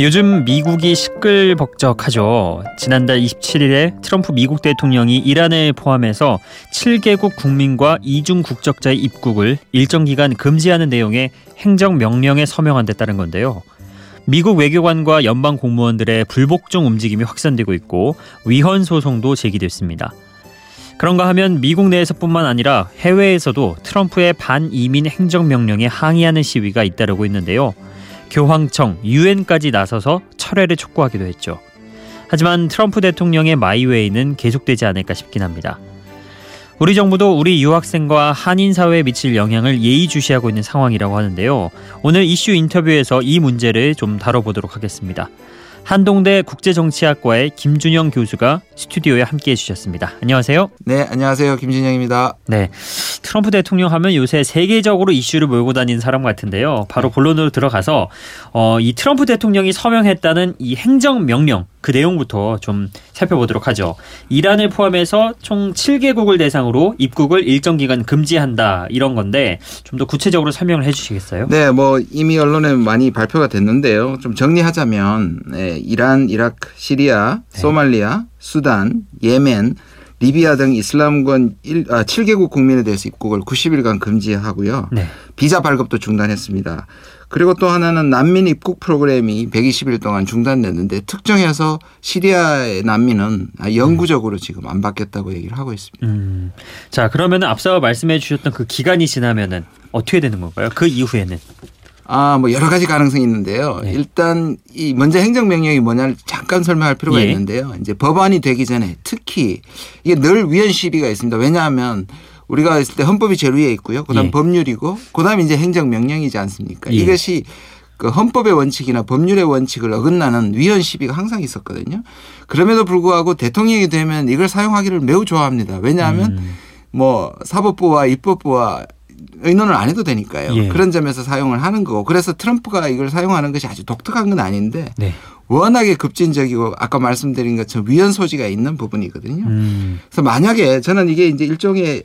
요즘 미국이 시끌벅적하죠. 지난달 27일에 트럼프 미국 대통령이 이란을 포함해서 7개국 국민과 이중 국적자의 입국을 일정 기간 금지하는 내용의 행정 명령에 서명한 데 따른 건데요. 미국 외교관과 연방 공무원들의 불복종 움직임이 확산되고 있고 위헌 소송도 제기됐습니다. 그런가 하면 미국 내에서뿐만 아니라 해외에서도 트럼프의 반이민 행정 명령에 항의하는 시위가 잇따르고 있는데요. 교황청, 유엔까지 나서서 철회를 촉구하기도 했죠. 하지만 트럼프 대통령의 마이웨이는 계속되지 않을까 싶긴 합니다. 우리 정부도 우리 유학생과 한인 사회에 미칠 영향을 예의주시하고 있는 상황이라고 하는데요. 오늘 이슈 인터뷰에서 이 문제를 좀 다뤄보도록 하겠습니다. 한동대 국제정치학과의 김준영 교수가 스튜디오에 함께해 주셨습니다. 안녕하세요. 네, 안녕하세요. 김준영입니다. 네, 트럼프 대통령 하면 요새 세계적으로 이슈를 몰고 다니는 사람 같은데요. 바로 본론으로 들어가서 어, 이 트럼프 대통령이 서명했다는 이 행정 명령 그 내용부터 좀 살펴보도록 하죠. 이란을 포함해서 총 7개국을 대상으로 입국을 일정 기간 금지한다 이런 건데 좀 더 구체적으로 설명을 해주시겠어요? 네, 뭐 이미 언론에 많이 발표가 됐는데요. 좀 정리하자면 네, 이란, 이라크, 시리아, 네. 소말리아, 수단, 예멘, 리비아 등 이슬람권 1, 아, 7개국 국민에 대해서 입국을 90일간 금지하고요. 네. 비자 발급도 중단했습니다. 그리고 또 하나는 난민 입국 프로그램이 120일 동안 중단됐는데 특정해서 시리아의 난민은 영구적으로 지금 안 받겠다고 얘기를 하고 있습니다. 음. 자 그러면 앞서 말씀해 주셨던 그 기간이 지나면은 어떻게 되는 건가요? 그 이후에는? 아, 뭐 여러 가지 가능성이 있는데요. 네. 일단 이 먼저 행정명령이 뭐냐를 잠깐 설명할 필요가 예. 있는데요. 이제 법안이 되기 전에 특히 이게 늘 위헌 시비가 있습니다. 왜냐하면 우리가 있을 때 헌법이 제일 위에 있고요. 그다음 예. 법률이고 그다음 이제 행정명령이지 않습니까? 예. 이것이 그 헌법의 원칙이나 법률의 원칙을 어긋나는 위헌 시비가 항상 있었거든요. 그럼에도 불구하고 대통령이 되면 이걸 사용하기를 매우 좋아합니다. 왜냐하면 음. 뭐 사법부와 입법부와 의논을 안 해도 되니까요. 예. 그런 점에서 사용을 하는 거고 그래서 트럼프가 이걸 사용하는 것이 아주 독특한 건 아닌데 네. 워낙에 급진적이고 아까 말씀드린 것처럼 위헌 소지가 있는 부분이거든요. 음. 그래서 만약에 저는 이게 이제 일종의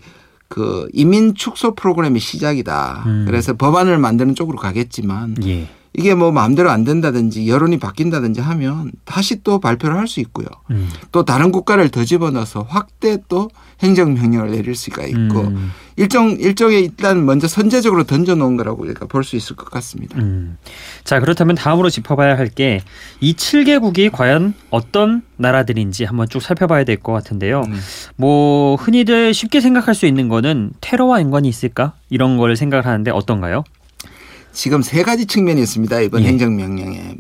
그 이민 축소 프로그램이 시작이다. 음. 그래서 법안을 만드는 쪽으로 가겠지만 예. 이게 뭐 마음대로 안 된다든지 여론이 바뀐다든지 하면 다시 또 발표를 할 수 있고요. 음. 또 다른 국가를 더 집어넣어서 확대 또 행정명령을 내릴 수가 있고 음. 일정 일정에 일단 먼저 선제적으로 던져놓은 거라고 우리가 볼 수 있을 것 같습니다. 음. 자 그렇다면 다음으로 짚어봐야 할 게 이 7개국이 과연 어떤 나라들인지 한번 쭉 살펴봐야 될 것 같은데요. 음. 뭐 흔히들 쉽게 생각할 수 있는 거는 테러와 연관이 있을까 이런 걸 생각을 하는데 어떤가요? 지금 세 가지 측면이 있습니다. 이번 예. 행정명령에.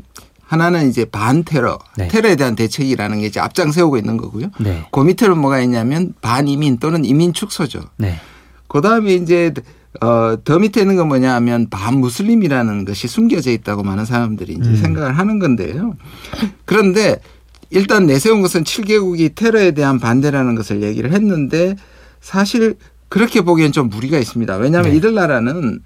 하나는 이제 반테러, 네. 테러에 대한 대책이라는 게 이제 앞장 세우고 있는 거고요. 네. 그 밑에는 뭐가 있냐면 반이민 또는 이민 축소죠. 네. 그 다음에 이제 어, 더 밑에 있는 건 뭐냐 하면 반무슬림이라는 것이 숨겨져 있다고 많은 사람들이 이제 음. 생각을 하는 건데요. 그런데 일단 내세운 것은 7개국이 테러에 대한 반대라는 것을 얘기를 했는데 사실 그렇게 보기엔 좀 무리가 있습니다. 왜냐하면 네. 이들 나라는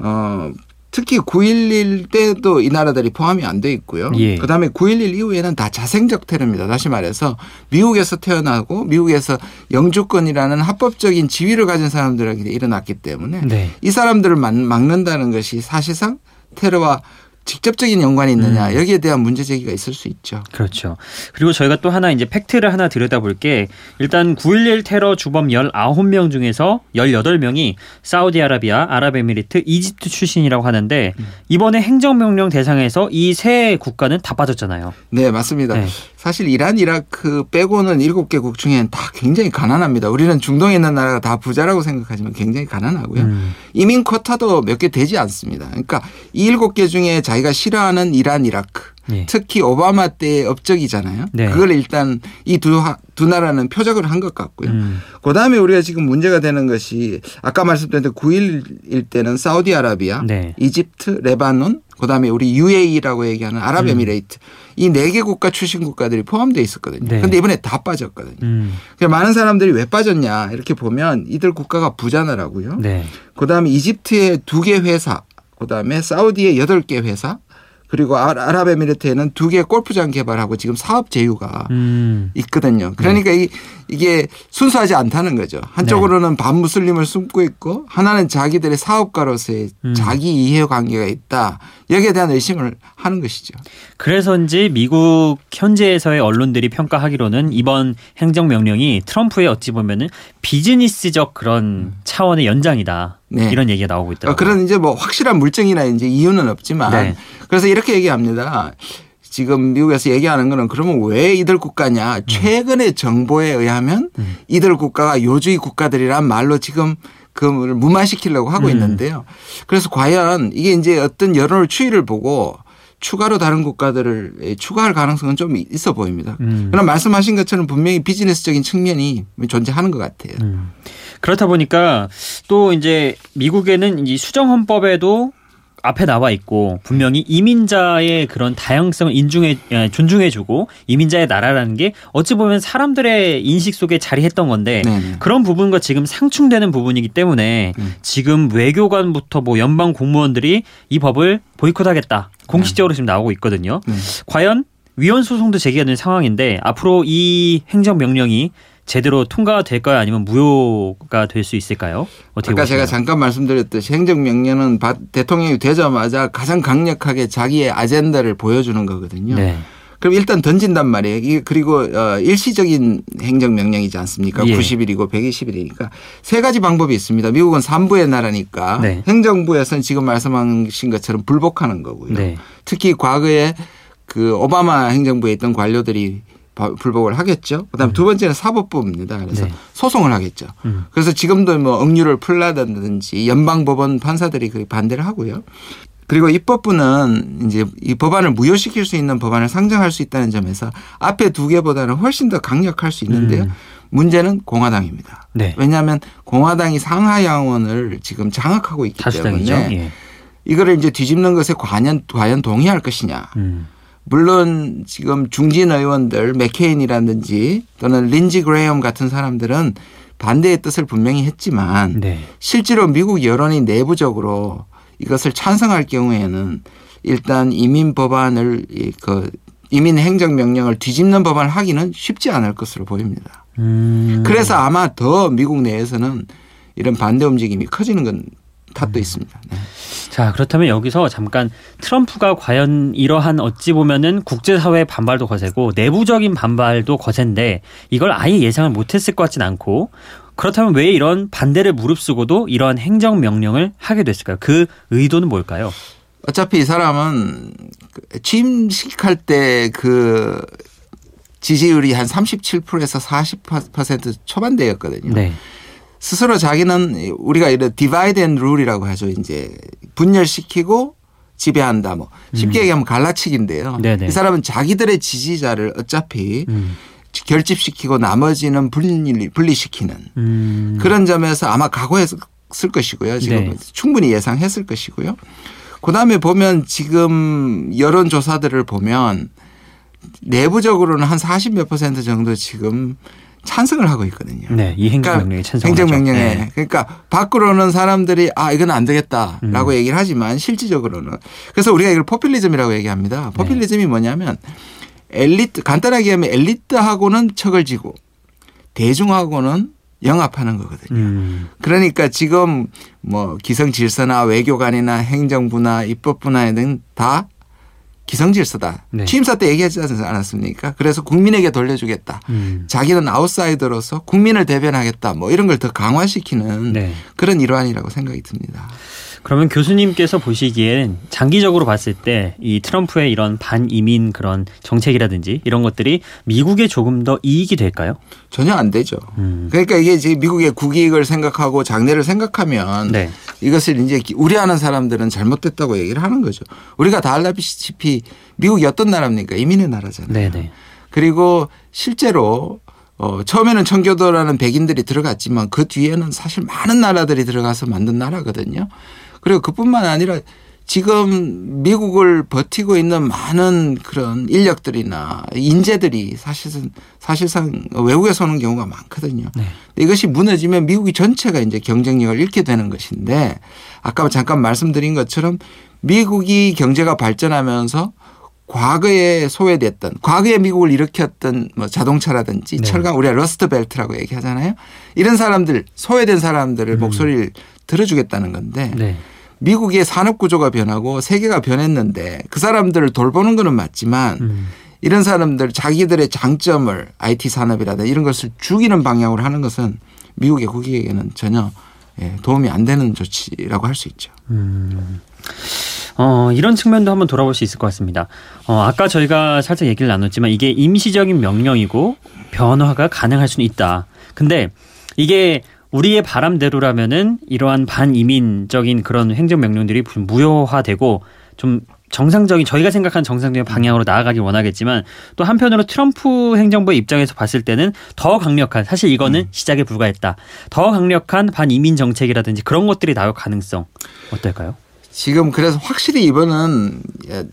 어 특히 9.11 때도 이 나라들이 포함이 안 돼 있고요. 예. 그다음에 9.11 이후에는 다 자생적 테러입니다. 다시 말해서 미국에서 태어나고 미국에서 영주권이라는 합법적인 지위를 가진 사람들에게 일어났기 때문에 네. 이 사람들을 막는다는 것이 사실상 테러와 직접적인 연관이 있느냐 음. 여기에 대한 문제 제기가 있을 수 있죠. 그렇죠. 그리고 저희가 또 하나 이제 팩트를 하나 들여다볼 게 일단 9.11 테러 주범 19명 중에서 18명이 사우디아라비아, 아랍에미리트, 이집트 출신이라고 하는데 음. 이번에 행정명령 대상에서 이 세 국가는 다 빠졌잖아요. 네, 맞습니다. 네. 사실 이란, 이라크 빼고는 7개국 중엔 다 굉장히 가난합니다. 우리는 중동에 있는 나라가 다 부자라고 생각하지만 굉장히 가난하고요. 음. 이민 쿼타도 몇 개 되지 않습니다. 그러니까 이 7개 중에 자 자기가 싫어하는 이란, 이라크 네. 특히 오바마 때의 업적이잖아요. 네. 그걸 일단 이두 두 나라는 표적을 한 것 같고요. 음. 그다음에 우리가 지금 문제가 되는 것이 아까 말씀드린 9.11 때는 사우디아라비아, 네. 이집트, 레바논, 그다음에 우리 UAE라고 얘기하는 아랍에미레이트 음. 이네 개 국가 출신 국가들이 포함되어 있었거든요. 그런데 네. 이번에 다 빠졌거든요. 음. 많은 사람들이 왜 빠졌냐 이렇게 보면 이들 국가가 부자 나라고요. 네. 그다음에 이집트의 두 개 회사 그다음에 사우디의 여덟 개 회사 그리고 아랍에미리트에는 두 개 골프장 개발하고 지금 사업 제휴가 음. 있거든요. 그러니까 네. 이 이게 순수하지 않다는 거죠. 한쪽으로는 네. 반무슬림을 숨고 있고 하나는 자기들의 사업가로서의 음. 자기 이해 관계가 있다. 여기에 대한 의심을 하는 것이죠. 그래서인지 미국 현재에서의 언론들이 평가하기로는 이번 행정명령이 트럼프의 어찌 보면은 비즈니스적 그런 음. 차원의 연장이다. 네. 이런 얘기가 나오고 있더라고요. 그런 이제 뭐 확실한 물증이나 이제 이유는 없지만 네. 그래서 이렇게 얘기합니다. 지금 미국에서 얘기하는 거는 그러면 왜 이들 국가냐. 음. 최근의 정보에 의하면 음. 이들 국가가 요주의 국가들이란 말로 지금 그걸 무마시키려고 하고 음. 있는데요. 그래서 과연 이게 이제 어떤 여론의 추이를 보고 추가로 다른 국가들을 추가할 가능성은 좀 있어 보입니다. 음. 그러나 말씀하신 것처럼 분명히 비즈니스적인 측면이 존재하는 것 같아요. 음. 그렇다 보니까 또 이제 미국에는 이 수정 헌법에도 앞에 나와 있고 분명히 이민자의 그런 다양성을 인중해 예, 존중해주고 이민자의 나라라는 게 어찌 보면 사람들의 인식 속에 자리했던 건데 네네. 그런 부분과 지금 상충되는 부분이기 때문에 음. 지금 외교관부터 뭐 연방 공무원들이 이 법을 보이콧하겠다 공식적으로 네. 지금 나오고 있거든요. 네. 과연 위헌 소송도 제기가 된 상황인데 앞으로 이 행정 명령이 제대로 통과가 될까요? 아니면 무효가 될 수 있을까요? 어떻게 아까 보시나요? 제가 잠깐 말씀드렸듯이 행정명령은 대통령이 되자마자 가장 강력하게 자기의 아젠다를 보여주는 거거든요. 네. 그럼 일단 던진단 말이에요. 그리고 어, 일시적인 행정명령이지 않습니까? 예. 90일이고 120일이니까 세 가지 방법이 있습니다. 미국은 3부의 나라니까 네. 행정부에서는 지금 말씀하신 것처럼 불복하는 거고요. 네. 특히 과거에 그 오바마 행정부에 있던 관료들이 불복을 하겠죠. 그다음 음. 두 번째는 사법부입니다. 그래서 네. 소송을 하겠죠. 음. 그래서 지금도 뭐 억류를 풀라든지 연방법원 판사들이 그 반대를 하고요. 그리고 입법부는 이제 이 법안을 무효시킬 수 있는 법안을 상정할 수 있다는 점에서 앞에 두 개보다는 훨씬 더 강력할 수 있는데요. 음. 문제는 공화당입니다. 네. 왜냐하면 공화당이 상하양원을 지금 장악하고 있기 다수당이죠. 때문에 예. 이거를 이제 뒤집는 것에 과연 과연 동의할 것이냐. 음. 물론 지금 중진 의원들 맥케인이라든지 또는 린지 그레이엄 같은 사람들은 반대의 뜻을 분명히 했지만 네. 실제로 미국 여론이 내부적으로 이것을 찬성할 경우에는 일단 이민 법안을 그 이민 행정 명령을 뒤집는 법안을 하기는 쉽지 않을 것으로 보입니다. 음. 그래서 아마 더 미국 내에서는 이런 반대 움직임이 커지는 건 탓도 음. 있습니다. 네. 자, 그렇다면 여기서 잠깐 트럼프가 과연 이러한 어찌 보면은 국제사회의 반발도 거세고 내부적인 반발도 거센데 이걸 아예 예상을 못했을 것 같진 않고 그렇다면 왜 이런 반대를 무릅쓰고도 이러한 행정 명령을 하게 됐을까요? 그 의도는 뭘까요? 어차피 이 사람은 그 취임식할 때 그 지지율이 한 37%에서 40% 초반대였거든요. 네. 스스로 자기는 우리가 이런 divide and rule이라고 하죠. 이제 분열시키고 지배한다. 뭐 쉽게 음. 얘기하면 갈라치기인데요. 네네. 이 사람은 자기들의 지지자를 어차피 음. 결집시키고 나머지는 분리, 분리시키는 음. 그런 점에서 아마 각오했을 것이고요. 지금 네. 충분히 예상했을 것이고요. 그 다음에 보면 지금 여론조사들을 보면 내부적으로는 한 40 몇 퍼센트 정도 지금 찬성을 하고 있거든요. 네, 이 행정명령에 그러니까 찬성. 행정명령에 네. 그러니까 밖으로는 사람들이 아 이건 안 되겠다라고 음. 얘기를 하지만 실질적으로는 그래서 우리가 이걸 포퓰리즘이라고 얘기합니다. 포퓰리즘이 네. 뭐냐면 엘리트 간단하게 하면 엘리트하고는 척을 지고 대중하고는 영합하는 거거든요. 음. 그러니까 지금 뭐 기성 질서나 외교관이나 행정부나 입법부나 등다 기성질서다. 네. 취임사 때 얘기하지 않았습니까? 그래서 국민에게 돌려주겠다. 음. 자기는 아웃사이더로서 국민을 대변하겠다. 뭐 이런 걸 더 강화시키는 네. 그런 일환이라고 생각이 듭니다. 그러면 교수님께서 보시기엔 장기적으로 봤을 때 이 트럼프의 이런 반이민 그런 정책이라든지 이런 것들이 미국에 조금 더 이익이 될까요? 전혀 안 되죠. 음. 그러니까 이게 이제 미국의 국익을 생각하고 장래를 생각하면 네. 이것을 이제 우려하는 사람들은 잘못됐다고 얘기를 하는 거죠. 우리가 다 알다시피 미국이 어떤 나라입니까? 이민의 나라잖아요. 네네. 네. 그리고 실제로 어, 처음에는 청교도라는 백인들이 들어갔지만 그 뒤에는 사실 많은 나라들이 들어가서 만든 나라거든요. 그리고 그뿐만 아니라 지금 미국을 버티고 있는 많은 그런 인력들이나 인재들이 사실은 사실상 외국에서 오는 경우가 많거든요. 네. 이것이 무너지면 미국이 전체가 이제 경쟁력을 잃게 되는 것인데 아까 잠깐 말씀드린 것처럼 미국이 경제가 발전하면서 과거에 소외됐던 과거에 미국을 일으켰던 뭐 자동차라든지 네. 철강 우리가 Rust Belt라고 얘기하잖아요. 이런 사람들 소외된 사람들의 음. 목소리를 들어주겠다는 건데 네. 미국의 산업 구조가 변하고 세계가 변했는데 그 사람들을 돌보는 거는 맞지만 음. 이런 사람들 자기들의 장점을 IT 산업이라든지 이런 것을 죽이는 방향으로 하는 것은 미국의 국익에게는 전혀 예, 도움이 안 되는 조치라고 할 수 있죠. 음. 어, 이런 측면도 한번 돌아볼 수 있을 것 같습니다. 어, 아까 저희가 살짝 얘기를 나눴지만 이게 임시적인 명령이고 변화가 가능할 수는 있다. 근데 이게 우리의 바람대로라면은 이러한 반이민적인 그런 행정명령들이 무효화되고 좀 정상적인 저희가 생각하는 정상적인 방향으로 나아가길 원하겠지만 또 한편으로 트럼프 행정부의 입장에서 봤을 때는 더 강력한 사실 이거는 음. 시작에 불과했다. 더 강력한 반이민 정책이라든지 그런 것들이 나올 가능성 어떨까요? 지금 그래서 확실히 이번은 예,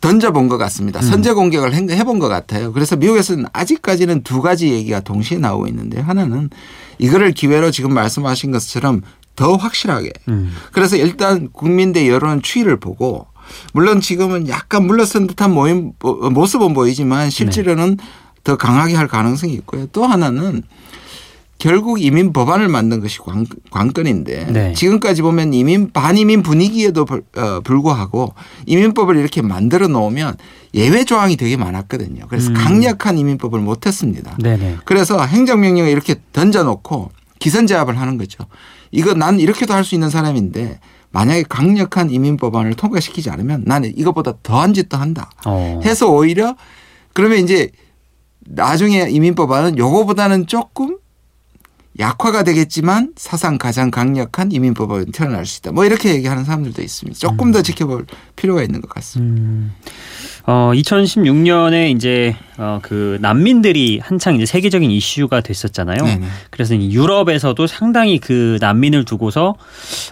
던져본 것 같습니다. 음. 선제 공격을 해본 것 같아요. 그래서 미국에서는 아직까지는 두 가지 얘기가 동시에 나오고 있는데 하나는 이거를 기회로 지금 말씀하신 것처럼 더 확실하게. 음. 그래서 일단 국민대 여론 추이를 보고 물론 지금은 약간 물러선 듯한 모임 모습은 보이지만 실제로는 네. 더 강하게 할 가능성이 있고요. 또 하나는 결국 이민 법안을 만든 것이 관, 건인데 네. 지금까지 보면 이민 반이민 분위기에도 어, 불구하고 이민법을 이렇게 만들어 놓으면 예외 조항이 되게 많았거든요. 그래서 음. 강력한 이민법을 못했습니다. 네네. 그래서 행정명령을 이렇게 던져놓고 기선제압을 하는 거죠. 이거 난 이렇게도 할 수 있는 사람인데 만약에 강력한 이민법안을 통과시키지 않으면 나는 이것보다 더한 짓도 한다. 어. 해서 오히려 그러면 이제 나중에 이민법안은 요거보다는 조금 약화가 되겠지만 사상 가장 강력한 이민법은 태어날 수 있다. 뭐 이렇게 얘기하는 사람들도 있습니다. 조금 더 음. 지켜볼 필요가 있는 것 같습니다. 음. 어, 2016년에 이제 어, 그 난민들이 한창 이제 세계적인 이슈가 됐었잖아요. 네네. 그래서 유럽에서도 상당히 그 난민을 두고서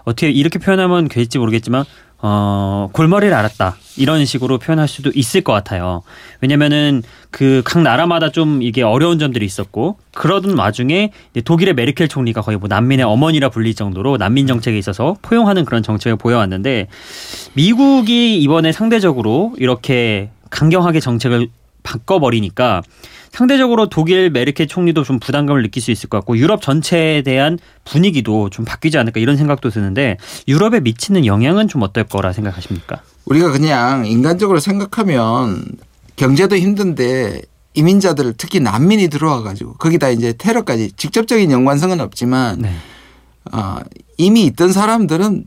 어떻게 이렇게 표현하면 될지 모르겠지만 어, 골머리를 앓았다. 이런 식으로 표현할 수도 있을 것 같아요. 왜냐면은 그 각 나라마다 좀 이게 어려운 점들이 있었고 그러던 와중에 독일의 메르켈 총리가 거의 뭐 난민의 어머니라 불릴 정도로 난민 정책에 있어서 포용하는 그런 정책을 보여왔는데 미국이 이번에 상대적으로 이렇게 강경하게 정책을 바꿔버리니까 상대적으로 독일 메르켈 총리도 좀 부담감을 느낄 수 있을 것 같고 유럽 전체에 대한 분위기도 좀 바뀌지 않을까 이런 생각도 드는데 유럽에 미치는 영향은 좀 어떨 거라 생각하십니까? 우리가 그냥 인간적으로 생각하면 경제도 힘든데 이민자들 특히 난민이 들어와 가지고 거기다 이제 테러까지 직접적인 연관성은 없지만 네. 어, 이미 있던 사람들은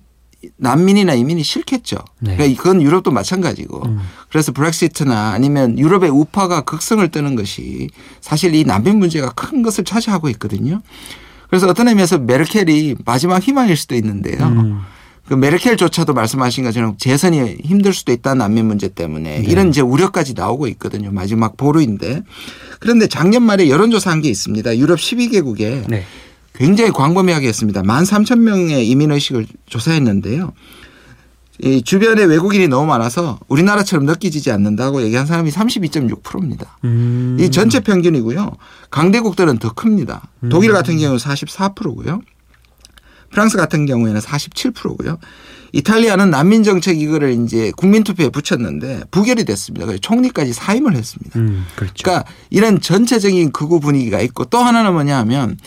난민이나 이민이 싫겠죠. 네. 그러니까 그건 유럽도 마찬가지고. 음. 그래서 브렉시트나 아니면 유럽의 우파가 극성을 뜨는 것이 사실 이 난민 문제가 큰 것을 차지하고 있거든요. 그래서 어떤 의미에서 메르켈이 마지막 희망일 수도 있는데요. 음. 그 메르켈조차도 말씀하신 것처럼 재선이 힘들 수도 있다는 난민 문제 때문에 네. 이런 이제 우려까지 나오고 있거든요. 마지막 보루인데. 그런데 작년 말에 여론조사한 게 있습니다. 유럽 12개국에 네. 굉장히 광범위하게 했습니다. 1만 3천 명의 이민의식을 조사했는데요. 이 주변에 외국인이 너무 많아서 우리나라처럼 느끼지지 않는다고 얘기한 사람이 32.6%입니다. 음. 이 전체 평균이고요. 강대국들은 더 큽니다. 음. 독일 같은 경우는 44%고요. 프랑스 같은 경우에는 47%고요. 이탈리아는 난민 정책 이거를 이제 국민 투표에 붙였는데 부결이 됐습니다. 그래서 총리까지 사임을 했습니다. 음, 그렇죠. 그러니까 이런 전체적인 극우 분위기가 있고 또 하나는 뭐냐 하면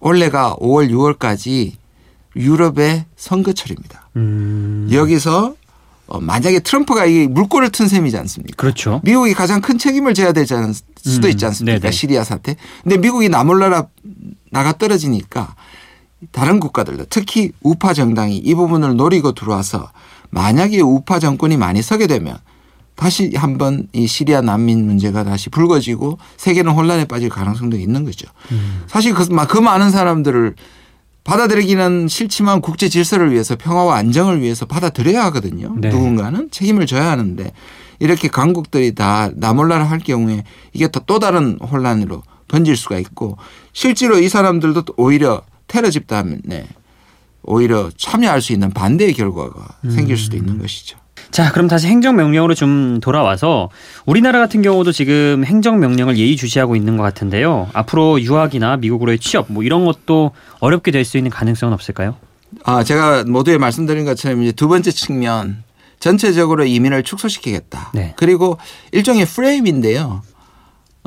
올해가 5월 6월까지 유럽의 선거철입니다. 음. 여기서 어, 만약에 트럼프가 이 물꼬를 튼 셈이지 않습니까? 그렇죠. 미국이 가장 큰 책임을 져야 되지 않을 수도 음. 있지 않습니까? 네네. 시리아 사태. 근데 미국이 나몰라라 나가 떨어지니까 다른 국가들도 특히 우파 정당이 이 부분을 노리고 들어와서 만약에 우파 정권이 많이 서게 되면 다시 한번 이 시리아 난민 문제가 다시 불거지고 세계는 혼란에 빠질 가능성도 있는 거죠. 음. 사실 그, 그 많은 사람들을 받아들이기는 싫지만 국제 질서를 위해서 평화와 안정을 위해서 받아들여야 하거든요. 네. 누군가는 책임을 져야 하는데 이렇게 강국들이 다 나몰라라 할 경우에 이게 또 다른 혼란으로 번질 수가 있고 실제로 이 사람들도 오히려 테러 집단에 오히려 참여할 수 있는 반대의 결과가 음. 생길 수도 있는 것이죠. 자, 그럼 다시 행정명령으로 좀 돌아와서 우리나라 같은 경우도 지금 행정명령을 예의주시하고 있는 것 같은데요. 앞으로 유학이나 미국으로의 취업 뭐 이런 것도 어렵게 될 수 있는 가능성은 없을까요? 아, 제가 모두에 말씀드린 것처럼 이제 두 번째 측면 전체적으로 이민을 축소시키겠다. 네. 그리고 일종의 프레임인데요.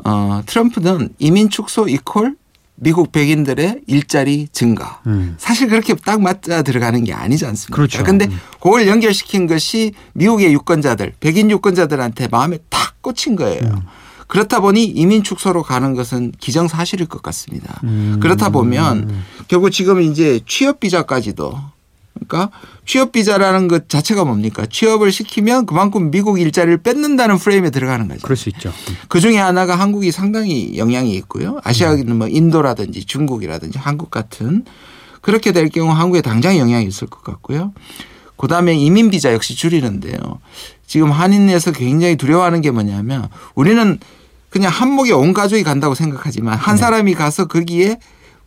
어, 트럼프는 이민 축소 이퀄 미국 백인들의 일자리 증가. 음. 사실 그렇게 딱 맞아 들어가는 게 아니지 않습니까? 그렇죠. 근데 음. 그걸 연결시킨 것이 미국의 유권자들, 백인 유권자들한테 마음에 탁 꽂힌 거예요. 음. 그렇다 보니 이민 축소로 가는 것은 기정사실일 것 같습니다. 음. 그렇다 보면 결국 지금 이제 취업 비자까지도 그러니까 취업 비자라는 것 자체가 뭡니까? 취업을 시키면 그만큼 미국 일자리를 뺏는다는 프레임에 들어가는 거죠. 그럴 수 있죠. 그 중에 하나가 한국이 상당히 영향이 있고요. 아시아는 뭐 인도라든지 중국이라든지 한국 같은 그렇게 될 경우 한국에 당장 영향이 있을 것 같고요. 그 다음에 이민 비자 역시 줄이는데요. 지금 한인에서 굉장히 두려워하는 게 뭐냐면 우리는 그냥 한목에 온 가족이 간다고 생각하지만 한 네. 사람이 가서 거기에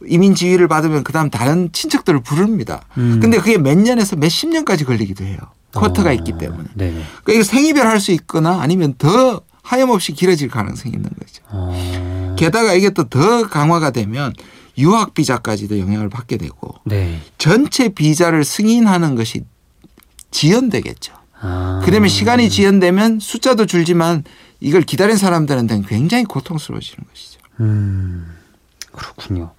이민 지위를 받으면 그다음 다른 친척들을 부릅니다. 음. 근데 그게 몇 년에서 몇 십 년까지 걸리기도 해요. 쿼터가 어. 있기 때문에. 네네. 그러니까 생이별 할 수 있거나 아니면 더 하염없이 길어질 가능성이 있는 거죠. 어. 게다가 이게 또 더 강화가 되면 유학 비자까지도 영향을 받게 되고 네. 전체 비자를 승인하는 것이 지연되겠죠. 아. 그러면 시간이 지연되면 숫자도 줄지만 이걸 기다린 사람들한테는 굉장히 고통스러워지는 것이죠. 음, 그렇군요.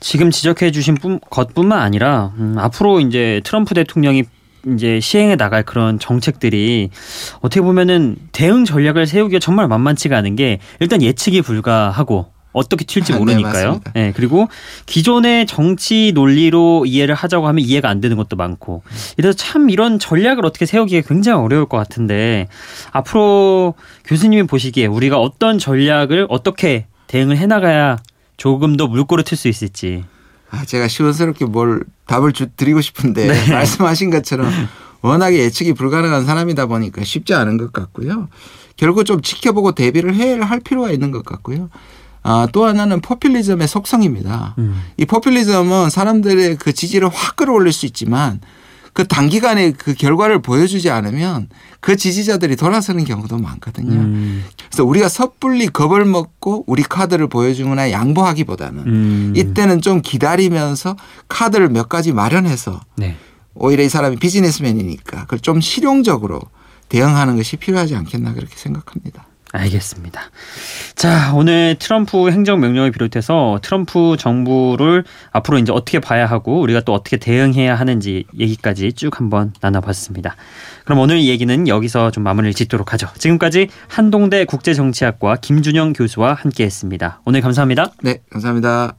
지금 지적해 주신 것뿐만 아니라 음, 앞으로 이제 트럼프 대통령이 이제 시행해 나갈 그런 정책들이 어떻게 보면은 대응 전략을 세우기가 정말 만만치가 않은 게 일단 예측이 불가하고 어떻게 튈지 아, 네, 모르니까요. 네, 네, 그리고 기존의 정치 논리로 이해를 하자고 하면 이해가 안 되는 것도 많고 이래서 참 이런 전략을 어떻게 세우기가 굉장히 어려울 것 같은데 앞으로 교수님이 보시기에 우리가 어떤 전략을 어떻게 대응을 해 나가야 조금 더 물꼬를 틀 수 있을지. 아, 제가 시원스럽게 뭘 답을 주, 드리고 싶은데 네. 말씀하신 것처럼 워낙에 예측이 불가능한 사람이다 보니까 쉽지 않은 것 같고요. 결국 좀 지켜보고 대비를 해야 할 필요가 있는 것 같고요. 아, 또 하나는 포퓰리즘의 속성입니다. 음. 이 포퓰리즘은 사람들의 그 지지를 확 끌어올릴 수 있지만 그 단기간에 그 결과를 보여주지 않으면 그 지지자들이 돌아서는 경우도 많거든요. 음. 그래서 우리가 섣불리 겁을 먹고 우리 카드를 보여주거나 양보하기보다는 음. 이때는 좀 기다리면서 카드를 몇 가지 마련해서 네. 오히려 이 사람이 비즈니스맨이니까 그걸 좀 실용적으로 대응하는 것이 필요하지 않겠나 그렇게 생각합니다. 알겠습니다. 자, 오늘 트럼프 행정명령을 비롯해서 트럼프 정부를 앞으로 이제 어떻게 봐야 하고 우리가 또 어떻게 대응해야 하는지 얘기까지 쭉 한번 나눠봤습니다. 그럼 오늘 얘기는 여기서 좀 마무리를 짓도록 하죠. 지금까지 한동대 국제정치학과 김준영 교수와 함께 했습니다. 오늘 감사합니다. 네, 감사합니다.